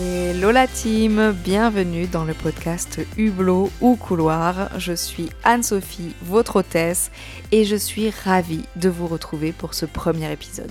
Hello la team, bienvenue dans le podcast Hublot ou Couloir. Je suis Anne-Sophie, votre hôtesse, et je suis ravie de vous retrouver pour ce premier épisode.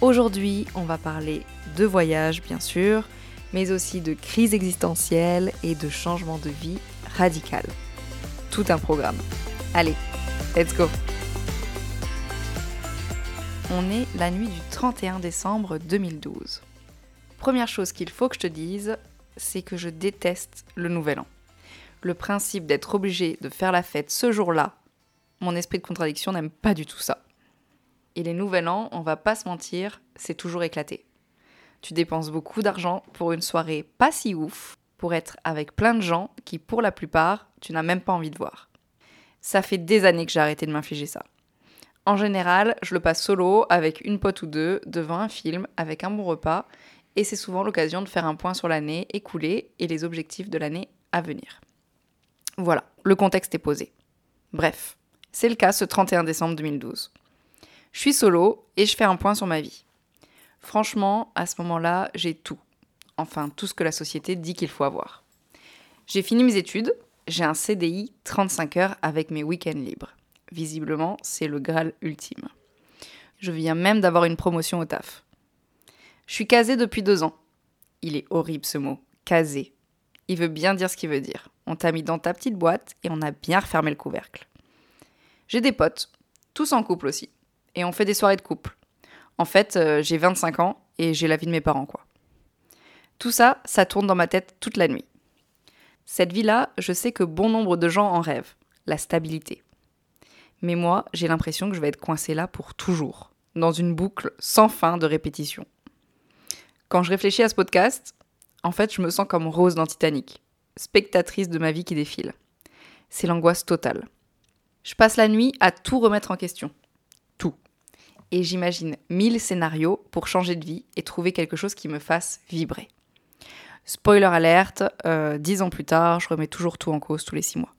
Aujourd'hui, on va parler de voyage, bien sûr, mais aussi de crise existentielle et de changement de vie radical. Tout un programme. Allez, let's go On est la nuit du 31 décembre 2012. Première chose qu'il faut que je te dise, c'est que je déteste le nouvel an. Le principe d'être obligé de faire la fête ce jour-là, mon esprit de contradiction n'aime pas du tout ça. Et les nouvel an, on va pas se mentir, c'est toujours éclaté. Tu dépenses beaucoup d'argent pour une soirée pas si ouf, pour être avec plein de gens qui, pour la plupart, tu n'as même pas envie de voir. Ça fait des années que j'ai arrêté de m'infliger ça. En général, je le passe solo avec une pote ou deux devant un film avec un bon repas et c'est souvent l'occasion de faire un point sur l'année écoulée et les objectifs de l'année à venir. Voilà, le contexte est posé. Bref, c'est le cas ce 31 décembre 2012. Je suis solo et je fais un point sur ma vie. Franchement, à ce moment-là, j'ai tout. Enfin, tout ce que la société dit qu'il faut avoir. J'ai fini mes études, j'ai un CDI 35 heures avec mes week-ends libres. Visiblement, c'est le Graal ultime. Je viens même d'avoir une promotion au taf. Je suis casée depuis deux ans. Il est horrible ce mot, casé. Il veut bien dire ce qu'il veut dire. On t'a mis dans ta petite boîte et on a bien refermé le couvercle. J'ai des potes, tous en couple aussi. Et on fait des soirées de couple. En fait, euh, j'ai 25 ans et j'ai la vie de mes parents, quoi. Tout ça, ça tourne dans ma tête toute la nuit. Cette vie-là, je sais que bon nombre de gens en rêvent, la stabilité. Mais moi, j'ai l'impression que je vais être coincée là pour toujours, dans une boucle sans fin de répétition. Quand je réfléchis à ce podcast, en fait, je me sens comme Rose dans Titanic, spectatrice de ma vie qui défile. C'est l'angoisse totale. Je passe la nuit à tout remettre en question. Tout. Et j'imagine mille scénarios pour changer de vie et trouver quelque chose qui me fasse vibrer. Spoiler alerte, euh, dix ans plus tard, je remets toujours tout en cause tous les six mois.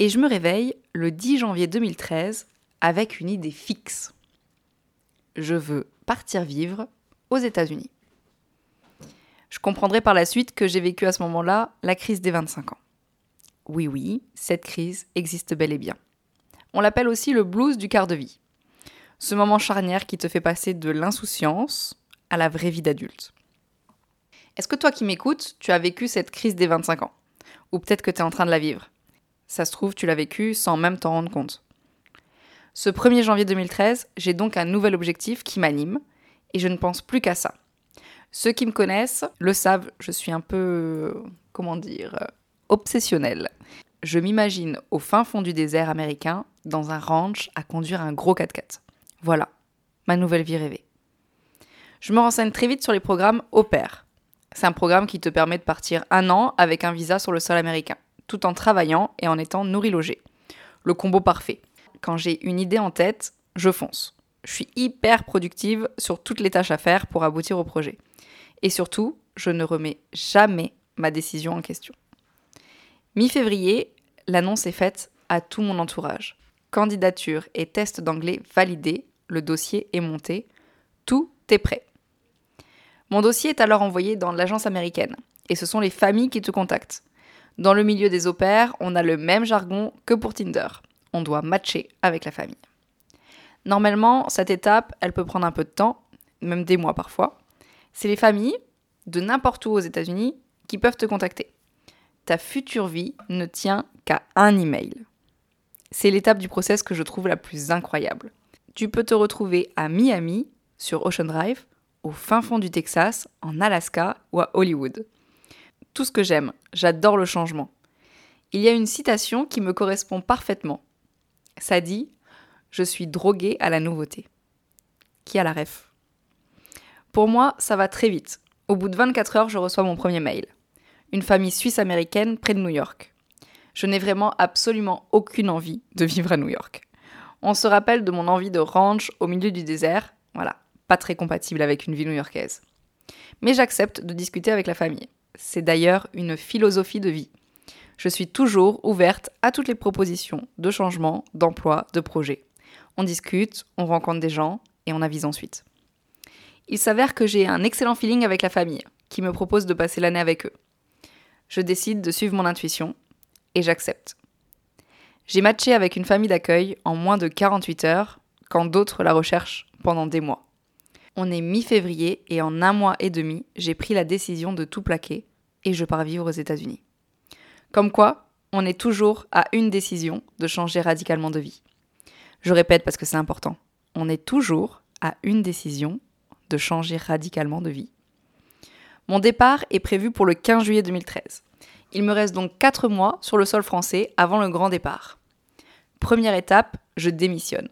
Et je me réveille le 10 janvier 2013 avec une idée fixe. Je veux partir vivre aux États-Unis. Je comprendrai par la suite que j'ai vécu à ce moment-là la crise des 25 ans. Oui, oui, cette crise existe bel et bien. On l'appelle aussi le blues du quart de vie. Ce moment charnière qui te fait passer de l'insouciance à la vraie vie d'adulte. Est-ce que toi qui m'écoutes, tu as vécu cette crise des 25 ans? Ou peut-être que tu es en train de la vivre? Ça se trouve, tu l'as vécu sans même t'en rendre compte. Ce 1er janvier 2013, j'ai donc un nouvel objectif qui m'anime, et je ne pense plus qu'à ça. Ceux qui me connaissent le savent, je suis un peu, comment dire, obsessionnelle. Je m'imagine au fin fond du désert américain, dans un ranch, à conduire un gros 4x4. Voilà, ma nouvelle vie rêvée. Je me renseigne très vite sur les programmes au pair. C'est un programme qui te permet de partir un an avec un visa sur le sol américain, tout en travaillant et en étant nourri-logé. Le combo parfait. Quand j'ai une idée en tête, je fonce. Je suis hyper productive sur toutes les tâches à faire pour aboutir au projet. Et surtout, je ne remets jamais ma décision en question. Mi-février, l'annonce est faite à tout mon entourage. Candidature et test d'anglais validés, le dossier est monté, tout est prêt. Mon dossier est alors envoyé dans l'agence américaine, et ce sont les familles qui te contactent. Dans le milieu des opères, on a le même jargon que pour Tinder. On doit matcher avec la famille. Normalement, cette étape, elle peut prendre un peu de temps, même des mois parfois c'est les familles de n'importe où aux États-Unis qui peuvent te contacter. Ta future vie ne tient qu'à un email. C'est l'étape du process que je trouve la plus incroyable. Tu peux te retrouver à Miami, sur Ocean Drive, au fin fond du Texas, en Alaska ou à Hollywood. Tout ce que j'aime, j'adore le changement. Il y a une citation qui me correspond parfaitement. Ça dit Je suis drogué à la nouveauté. Qui a la ref? Pour moi, ça va très vite. Au bout de 24 heures, je reçois mon premier mail. Une famille suisse-américaine près de New York. Je n'ai vraiment absolument aucune envie de vivre à New York. On se rappelle de mon envie de ranch au milieu du désert. Voilà, pas très compatible avec une vie new-yorkaise. Mais j'accepte de discuter avec la famille. C'est d'ailleurs une philosophie de vie. Je suis toujours ouverte à toutes les propositions de changement, d'emploi, de projet. On discute, on rencontre des gens et on avise ensuite. Il s'avère que j'ai un excellent feeling avec la famille. qui me proposent de passer l'année avec eux. Je décide de suivre mon intuition et j'accepte. J'ai matché avec une famille d'accueil en moins de 48 heures, quand d'autres la recherchent pendant des mois. On est mi-février et en un mois et demi, j'ai pris la décision de tout plaquer et je pars vivre aux États-Unis. Comme quoi, on est toujours à une décision de changer radicalement de vie. Je répète parce que c'est important. On est toujours à une décision de changer radicalement de vie. Mon départ est prévu pour le 15 juillet 2013. Il me reste donc 4 mois sur le sol français avant le grand départ. Première étape, je démissionne.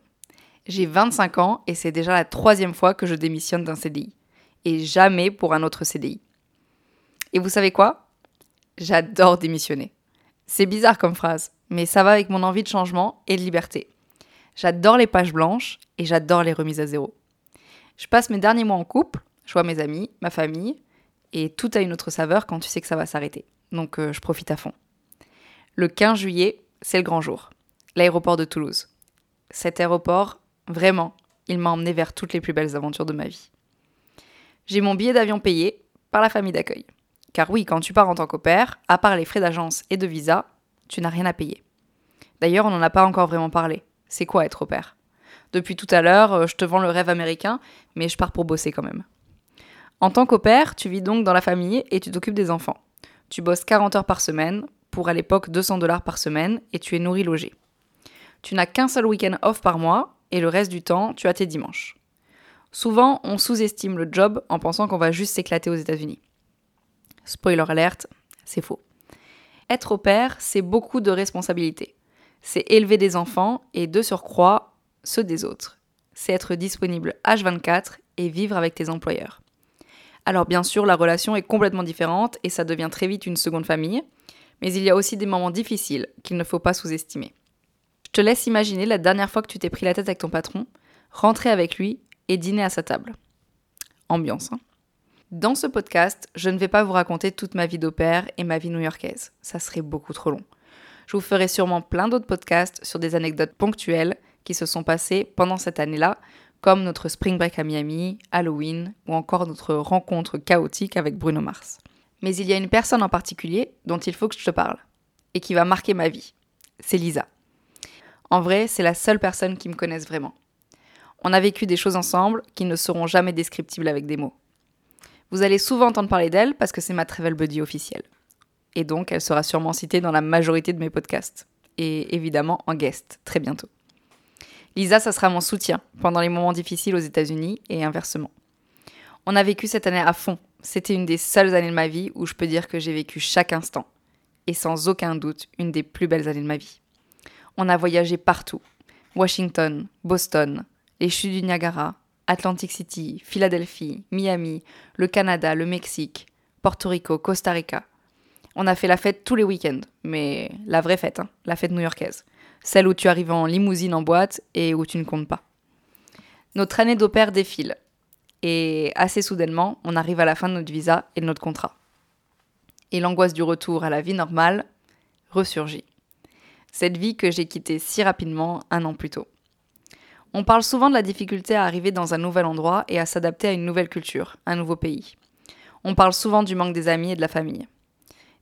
J'ai 25 ans et c'est déjà la troisième fois que je démissionne d'un CDI. Et jamais pour un autre CDI. Et vous savez quoi? J'adore démissionner. C'est bizarre comme phrase, mais ça va avec mon envie de changement et de liberté. J'adore les pages blanches et j'adore les remises à zéro. Je passe mes derniers mois en couple, je vois mes amis, ma famille, et tout a une autre saveur quand tu sais que ça va s'arrêter donc euh, je profite à fond. Le 15 juillet, c'est le grand jour. L'aéroport de Toulouse. Cet aéroport, vraiment, il m'a emmené vers toutes les plus belles aventures de ma vie. J'ai mon billet d'avion payé par la famille d'accueil. Car oui, quand tu pars en tant qu'opère, à part les frais d'agence et de visa, tu n'as rien à payer. D'ailleurs, on n'en a pas encore vraiment parlé. C'est quoi être au père Depuis tout à l'heure, euh, je te vends le rêve américain, mais je pars pour bosser quand même. En tant qu'opère, tu vis donc dans la famille et tu t'occupes des enfants. Tu bosses 40 heures par semaine, pour à l'époque 200 dollars par semaine, et tu es nourri logé. Tu n'as qu'un seul week-end off par mois, et le reste du temps, tu as tes dimanches. Souvent, on sous-estime le job en pensant qu'on va juste s'éclater aux États-Unis. Spoiler alerte, c'est faux. Être au père, c'est beaucoup de responsabilités. C'est élever des enfants et de surcroît ceux des autres. C'est être disponible H24 et vivre avec tes employeurs. Alors bien sûr, la relation est complètement différente et ça devient très vite une seconde famille, mais il y a aussi des moments difficiles qu'il ne faut pas sous-estimer. Je te laisse imaginer la dernière fois que tu t'es pris la tête avec ton patron, rentrer avec lui et dîner à sa table. Ambiance, hein Dans ce podcast, je ne vais pas vous raconter toute ma vie d'opère et ma vie new-yorkaise. Ça serait beaucoup trop long. Je vous ferai sûrement plein d'autres podcasts sur des anecdotes ponctuelles qui se sont passées pendant cette année-là comme notre spring break à Miami, Halloween ou encore notre rencontre chaotique avec Bruno Mars. Mais il y a une personne en particulier dont il faut que je te parle et qui va marquer ma vie. C'est Lisa. En vrai, c'est la seule personne qui me connaisse vraiment. On a vécu des choses ensemble qui ne seront jamais descriptibles avec des mots. Vous allez souvent entendre parler d'elle parce que c'est ma travel buddy officielle. Et donc, elle sera sûrement citée dans la majorité de mes podcasts. Et évidemment en guest, très bientôt. Lisa, ça sera mon soutien pendant les moments difficiles aux États-Unis et inversement. On a vécu cette année à fond. C'était une des seules années de ma vie où je peux dire que j'ai vécu chaque instant. Et sans aucun doute, une des plus belles années de ma vie. On a voyagé partout. Washington, Boston, les chutes du Niagara, Atlantic City, Philadelphie, Miami, le Canada, le Mexique, Porto Rico, Costa Rica. On a fait la fête tous les week-ends, mais la vraie fête, hein, la fête new-yorkaise celle où tu arrives en limousine en boîte et où tu ne comptes pas. Notre année d'opère défile, et assez soudainement, on arrive à la fin de notre visa et de notre contrat. Et l'angoisse du retour à la vie normale ressurgit. Cette vie que j'ai quittée si rapidement un an plus tôt. On parle souvent de la difficulté à arriver dans un nouvel endroit et à s'adapter à une nouvelle culture, un nouveau pays. On parle souvent du manque des amis et de la famille.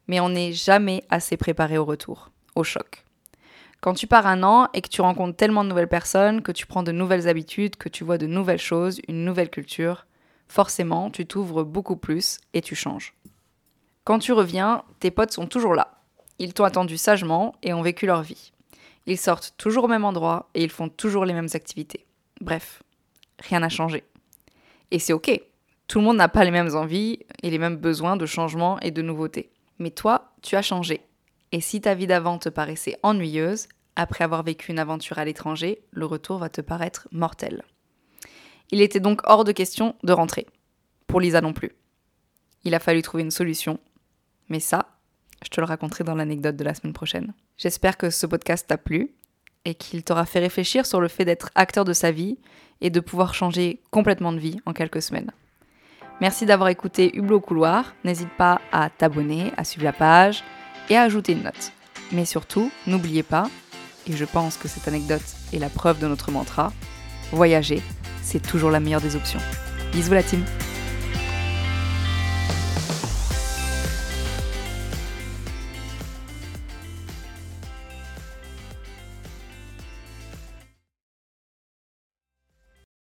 Mais on n'est jamais assez préparé au retour, au choc. Quand tu pars un an et que tu rencontres tellement de nouvelles personnes, que tu prends de nouvelles habitudes, que tu vois de nouvelles choses, une nouvelle culture, forcément, tu t'ouvres beaucoup plus et tu changes. Quand tu reviens, tes potes sont toujours là. Ils t'ont attendu sagement et ont vécu leur vie. Ils sortent toujours au même endroit et ils font toujours les mêmes activités. Bref, rien n'a changé. Et c'est ok. Tout le monde n'a pas les mêmes envies et les mêmes besoins de changement et de nouveautés. Mais toi, tu as changé et si ta vie d'avant te paraissait ennuyeuse, après avoir vécu une aventure à l'étranger, le retour va te paraître mortel. Il était donc hors de question de rentrer. Pour Lisa non plus. Il a fallu trouver une solution. Mais ça, je te le raconterai dans l'anecdote de la semaine prochaine. J'espère que ce podcast t'a plu et qu'il t'aura fait réfléchir sur le fait d'être acteur de sa vie et de pouvoir changer complètement de vie en quelques semaines. Merci d'avoir écouté Hublot couloir. N'hésite pas à t'abonner, à suivre la page, et à ajouter une note. Mais surtout, n'oubliez pas, et je pense que cette anecdote est la preuve de notre mantra, voyager, c'est toujours la meilleure des options. Bisous la team